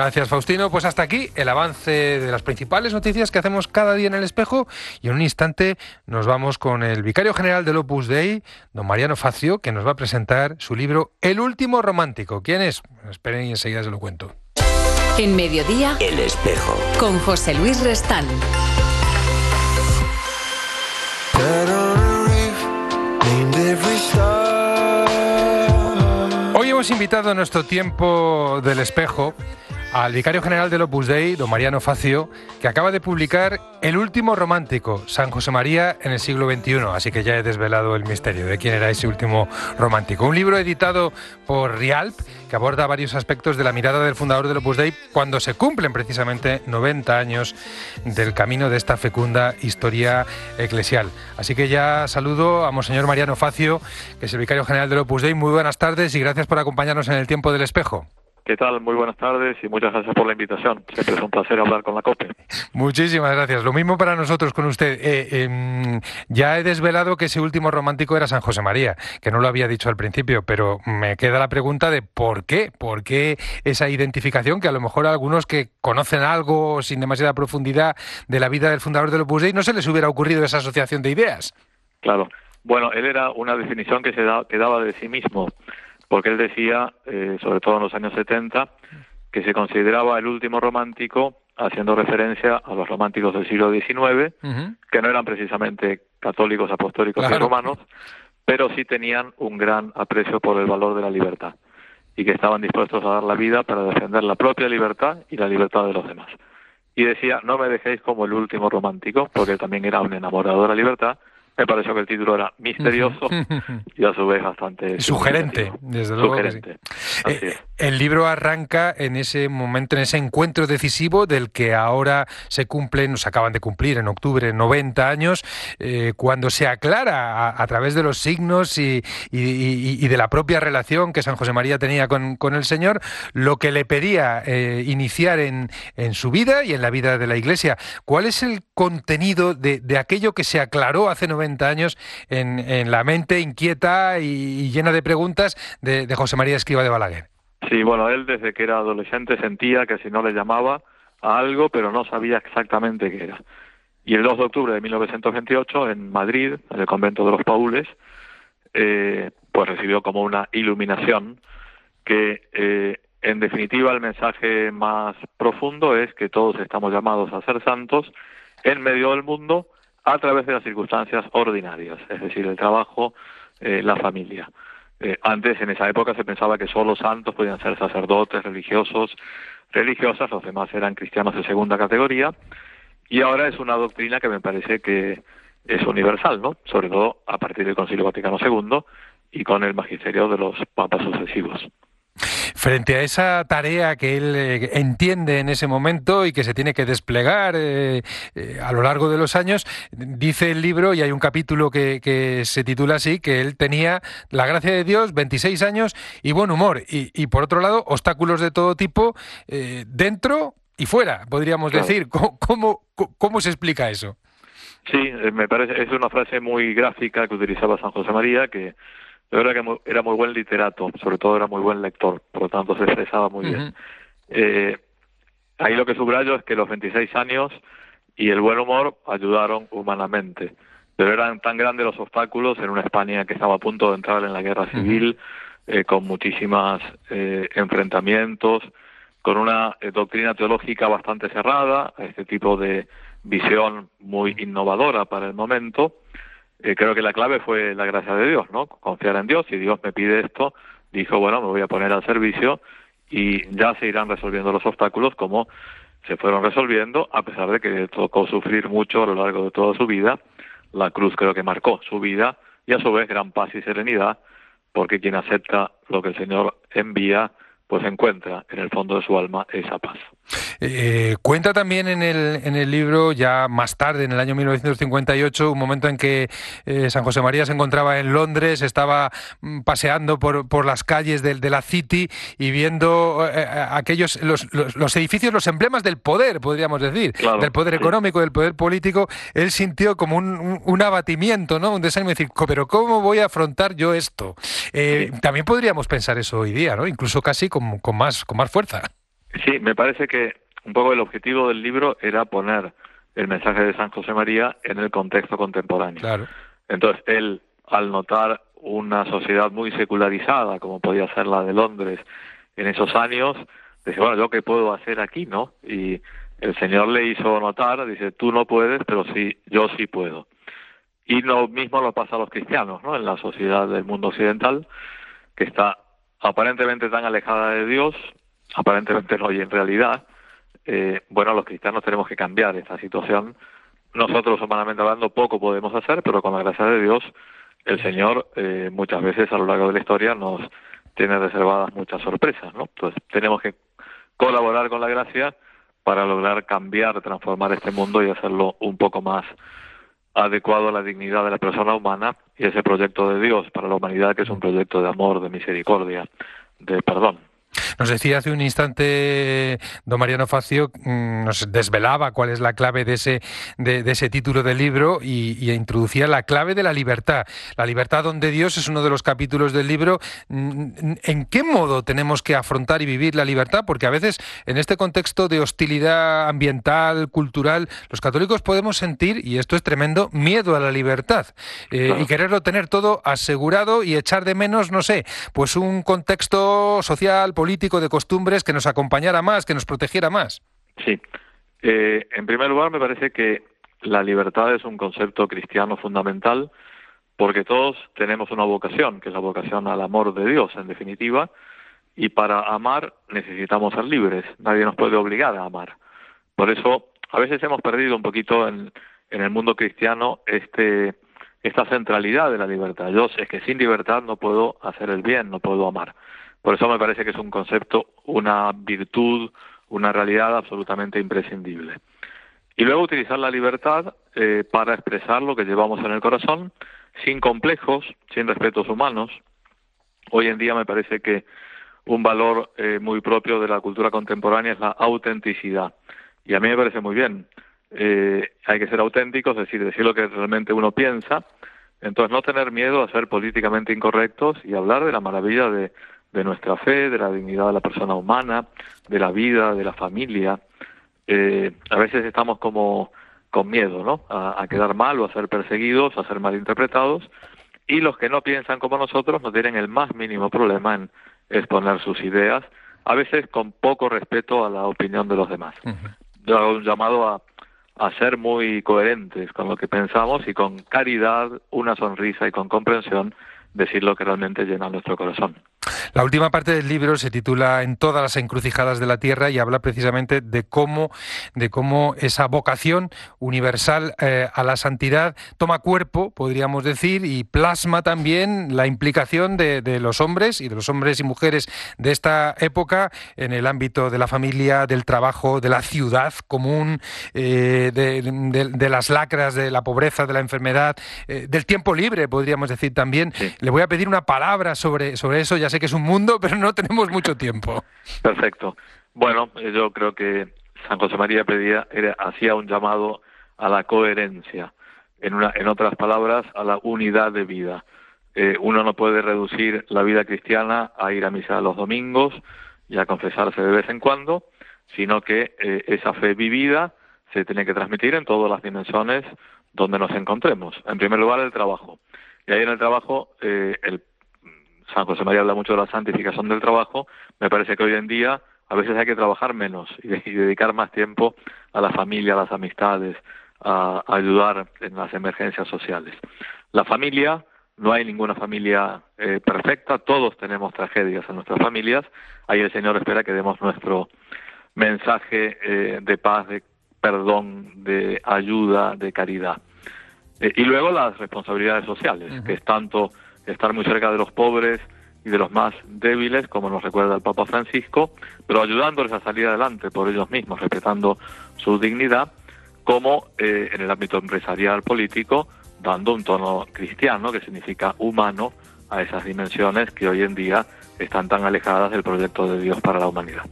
Gracias, Faustino. Pues hasta aquí el avance de las principales noticias que hacemos cada día en el espejo. Y en un instante nos vamos con el vicario general del Opus Dei, don Mariano Facio, que nos va a presentar su libro El último romántico. ¿Quién es? Esperen y enseguida se lo cuento. En mediodía, El espejo. con José Luis Restán. Hoy hemos invitado a nuestro tiempo del espejo al vicario general del Opus Dei, don Mariano Facio, que acaba de publicar El último romántico, San José María en el siglo XXI. Así que ya he desvelado el misterio de quién era ese último romántico. Un libro editado por Rialp que aborda varios aspectos de la mirada del fundador del Opus Dei cuando se cumplen precisamente 90 años del camino de esta fecunda historia eclesial. Así que ya saludo a Monseñor Mariano Facio, que es el vicario general del Opus Dei. Muy buenas tardes y gracias por acompañarnos en el tiempo del espejo. ¿Qué tal? Muy buenas tardes y muchas gracias por la invitación. Siempre es un placer hablar con la COPE. Muchísimas gracias. Lo mismo para nosotros con usted. Eh, em, ya he desvelado que ese último romántico era San José María, que no lo había dicho al principio, pero me queda la pregunta de por qué, por qué esa identificación que a lo mejor a algunos que conocen algo sin demasiada profundidad de la vida del fundador del Opus Dei no se les hubiera ocurrido esa asociación de ideas. Claro. Bueno, él era una definición que se da, que daba de sí mismo, porque él decía, eh, sobre todo en los años 70, que se consideraba el último romántico haciendo referencia a los románticos del siglo XIX, que no eran precisamente católicos, apostólicos y Claro. romanos, pero sí tenían un gran aprecio por el valor de la libertad y que estaban dispuestos a dar la vida para defender la propia libertad y la libertad de los demás. Y decía, no me dejéis como el último romántico, porque también era un enamorado de la libertad. Me pareció que el título era misterioso y a su vez bastante Sugerente, desde luego que sí. Sugerente. Así Eh, es. El libro arranca en ese momento, en ese encuentro decisivo del que ahora se cumplen, se acaban de cumplir en octubre 90 años, eh, cuando se aclara a, través de los signos y, de la propia relación que San José María tenía con, el Señor, lo que le pedía eh, iniciar en, su vida y en la vida de la Iglesia. ¿Cuál es el contenido de, aquello que se aclaró hace 90 años en, la mente inquieta y, y llena de preguntas de, de José María Escriba de Balaguer? Sí, bueno, él desde que era adolescente sentía que si no le llamaba a algo, pero no sabía exactamente qué era. Y el 2 de octubre de 1928, en Madrid, en el convento de los Paules, eh, pues recibió como una iluminación que, eh, en definitiva, el mensaje más profundo es que todos estamos llamados a ser santos en medio del mundo a través de las circunstancias ordinarias, es decir, el trabajo, eh, la familia. Eh, antes, en esa época, se pensaba que solo santos podían ser sacerdotes, religiosos, religiosas, los demás eran cristianos de segunda categoría, y ahora es una doctrina que me parece que es universal, ¿no? Sobre todo a partir del Concilio Vaticano II y con el magisterio de los papas sucesivos. Frente a esa tarea que él eh, entiende en ese momento y que se tiene que desplegar eh, eh, a lo largo de los años, dice el libro, y hay un capítulo que, que se titula así, que él tenía la gracia de Dios, 26 años y buen humor. Y, y por otro lado, obstáculos de todo tipo eh, dentro y fuera, podríamos Claro. decir. ¿Cómo, cómo, cómo se explica eso? Sí, me parece, es una frase muy gráfica que utilizaba San José María, que de verdad que era muy buen literato, sobre todo era muy buen lector, por lo tanto se expresaba muy bien. Eh, ahí lo que subrayo es que los 26 años y el buen humor ayudaron humanamente, pero eran tan grandes los obstáculos en una España que estaba a punto de entrar en la guerra civil, eh, con muchísimas eh, enfrentamientos, con una doctrina teológica bastante cerrada, a este tipo de visión muy innovadora para el momento. Eh, creo que la clave fue la gracia de Dios, ¿no? Confiar en Dios. Si Dios me pide esto, dijo, bueno, me voy a poner al servicio y ya se irán resolviendo los obstáculos como se fueron resolviendo, a pesar de que tocó sufrir mucho a lo largo de toda su vida. La cruz creo que marcó su vida y a su vez gran paz y serenidad, porque quien acepta lo que el Señor envía, pues encuentra en el fondo de su alma esa paz. Eh, cuenta también en el, en el libro, ya más tarde, en el año 1958, un momento en que eh, San José María se encontraba en Londres, estaba mm, paseando por, por las calles de, de la City y viendo eh, aquellos los, los, los edificios, los emblemas del poder, podríamos decir, Claro, del poder sí. económico, del poder político. Él sintió como un, un- un abatimiento, ¿no? Un desánimo, decir, "Co- pero ¿cómo voy a afrontar yo esto? También podríamos pensar eso hoy día, ¿no? Incluso casi con, con más, con más fuerza. Sí, me parece que un poco el objetivo del libro era poner el mensaje de San José María en el contexto contemporáneo. Claro. Entonces, él, al notar una sociedad muy secularizada, como podía ser la de Londres en esos años, dice, bueno, ¿yo qué puedo hacer aquí, no? Y el Señor le hizo notar, dice, tú no puedes, pero sí, yo sí puedo. Y lo mismo lo pasa a los cristianos, ¿no? En la sociedad del mundo occidental, que está aparentemente tan alejada de Dios, aparentemente no, y en realidad, eh, bueno, los cristianos tenemos que cambiar esta situación. Nosotros, humanamente hablando, poco podemos hacer, pero con la gracia de Dios, el Señor eh, muchas veces a lo largo de la historia nos tiene reservadas muchas sorpresas, ¿no? Entonces, tenemos que colaborar con la gracia para lograr cambiar, transformar este mundo y hacerlo un poco más adecuado a la dignidad de la persona humana y ese proyecto de Dios para la humanidad que es un proyecto de amor, de misericordia, de perdón. Nos decía hace un instante don Mariano Facio, mm, nos desvelaba cuál es la clave de ese, de, ese título del libro y, introducía la clave de la libertad. La libertad donde Dios es uno de los capítulos del libro. Mm, ¿En qué modo tenemos que afrontar y vivir la libertad? Porque a veces en este contexto de hostilidad ambiental, cultural, los católicos podemos sentir, y esto es tremendo, miedo a la libertad eh, y quererlo tener todo asegurado y echar de menos, no sé, pues un contexto social, político, de costumbres que nos acompañara más, que nos protegiera más. Sí. Eh, en primer lugar, me parece que la libertad es un concepto cristiano fundamental porque todos tenemos una vocación, que es la vocación al amor de Dios, en definitiva, y para amar necesitamos ser libres. Nadie nos puede obligar a amar. Por eso, a veces hemos perdido un poquito en, en el mundo cristiano este esta centralidad de la libertad. Yo sé que sin libertad no puedo hacer el bien, no puedo amar. Por eso me parece que es un concepto, una virtud, una realidad absolutamente imprescindible. Y luego utilizar la libertad eh, para expresar lo que llevamos en el corazón, sin complejos, sin respetos humanos. Hoy en día me parece que un valor eh, muy propio de la cultura contemporánea es la autenticidad. Y a mí me parece muy bien. Eh, hay que ser auténticos, es decir, decir lo que realmente uno piensa. Entonces, no tener miedo a ser políticamente incorrectos y hablar de la maravilla de, de nuestra fe, de la dignidad de la persona humana, de la vida, de la familia. Eh, a veces estamos como con miedo, ¿no? A, quedar mal o a ser perseguidos, a ser malinterpretados. Y los que no piensan como nosotros no tienen el más mínimo problema en exponer sus ideas, a veces con poco respeto a la opinión de los demás. Yo hago un llamado a, a ser muy coherentes con lo que pensamos y con caridad, una sonrisa y con comprensión decir lo que realmente llena nuestro corazón. La última parte del libro se titula En todas las encrucijadas de la tierra y habla precisamente de cómo, de cómo esa vocación universal eh, a la santidad toma cuerpo, podríamos decir, y plasma también la implicación de, los hombres y de los hombres y mujeres de esta época en el ámbito de la familia, del trabajo, de la ciudad común, eh, de, las lacras, de la pobreza, de la enfermedad, eh, del tiempo libre, podríamos decir también. Le voy a pedir una palabra sobre, sobre eso, ya sé que es un mundo, pero no tenemos mucho tiempo. Perfecto. Bueno, yo creo que San José María pedía, hacía un llamado a la coherencia, en, una, en otras palabras, a la unidad de vida. Eh, uno no puede reducir la vida cristiana a ir a misa los domingos y a confesarse de vez en cuando, sino que eh, esa fe vivida se tiene que transmitir en todas las dimensiones donde nos encontremos. En primer lugar, el trabajo. Y ahí en el trabajo, eh, San José María habla mucho de la santificación del trabajo, me parece que hoy en día a veces hay que trabajar menos y, dedicar más tiempo a la familia, a las amistades, a, ayudar en las emergencias sociales. La familia, no hay ninguna familia eh, perfecta, todos tenemos tragedias en nuestras familias, ahí el Señor espera que demos nuestro mensaje eh, de paz, de perdón, de ayuda, de caridad. Eh, y luego las responsabilidades sociales, que es tanto estar muy cerca de los pobres y de los más débiles, como nos recuerda el Papa Francisco, pero ayudándoles a salir adelante por ellos mismos, respetando su dignidad, como eh, en el ámbito empresarial político, dando un tono cristiano, que significa humano, a esas dimensiones que hoy en día están tan alejadas del proyecto de Dios para la humanidad.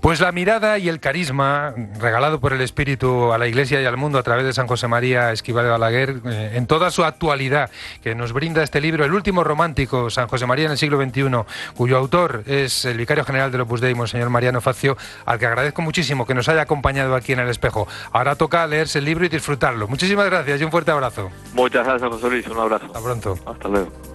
Pues la mirada y el carisma regalado por el Espíritu a la Iglesia y al mundo a través de San José María Esquivel de Balaguer, eh, en toda su actualidad, que nos brinda este libro, El último romántico, San José María en el siglo XXI, cuyo autor es el vicario general del Opus Dei, Monseñor Mariano Facio, al que agradezco muchísimo que nos haya acompañado aquí en el espejo. Ahora toca leerse el libro y disfrutarlo. Muchísimas gracias y un fuerte abrazo. Muchas gracias, José Luis. Un abrazo. Hasta pronto. Hasta luego.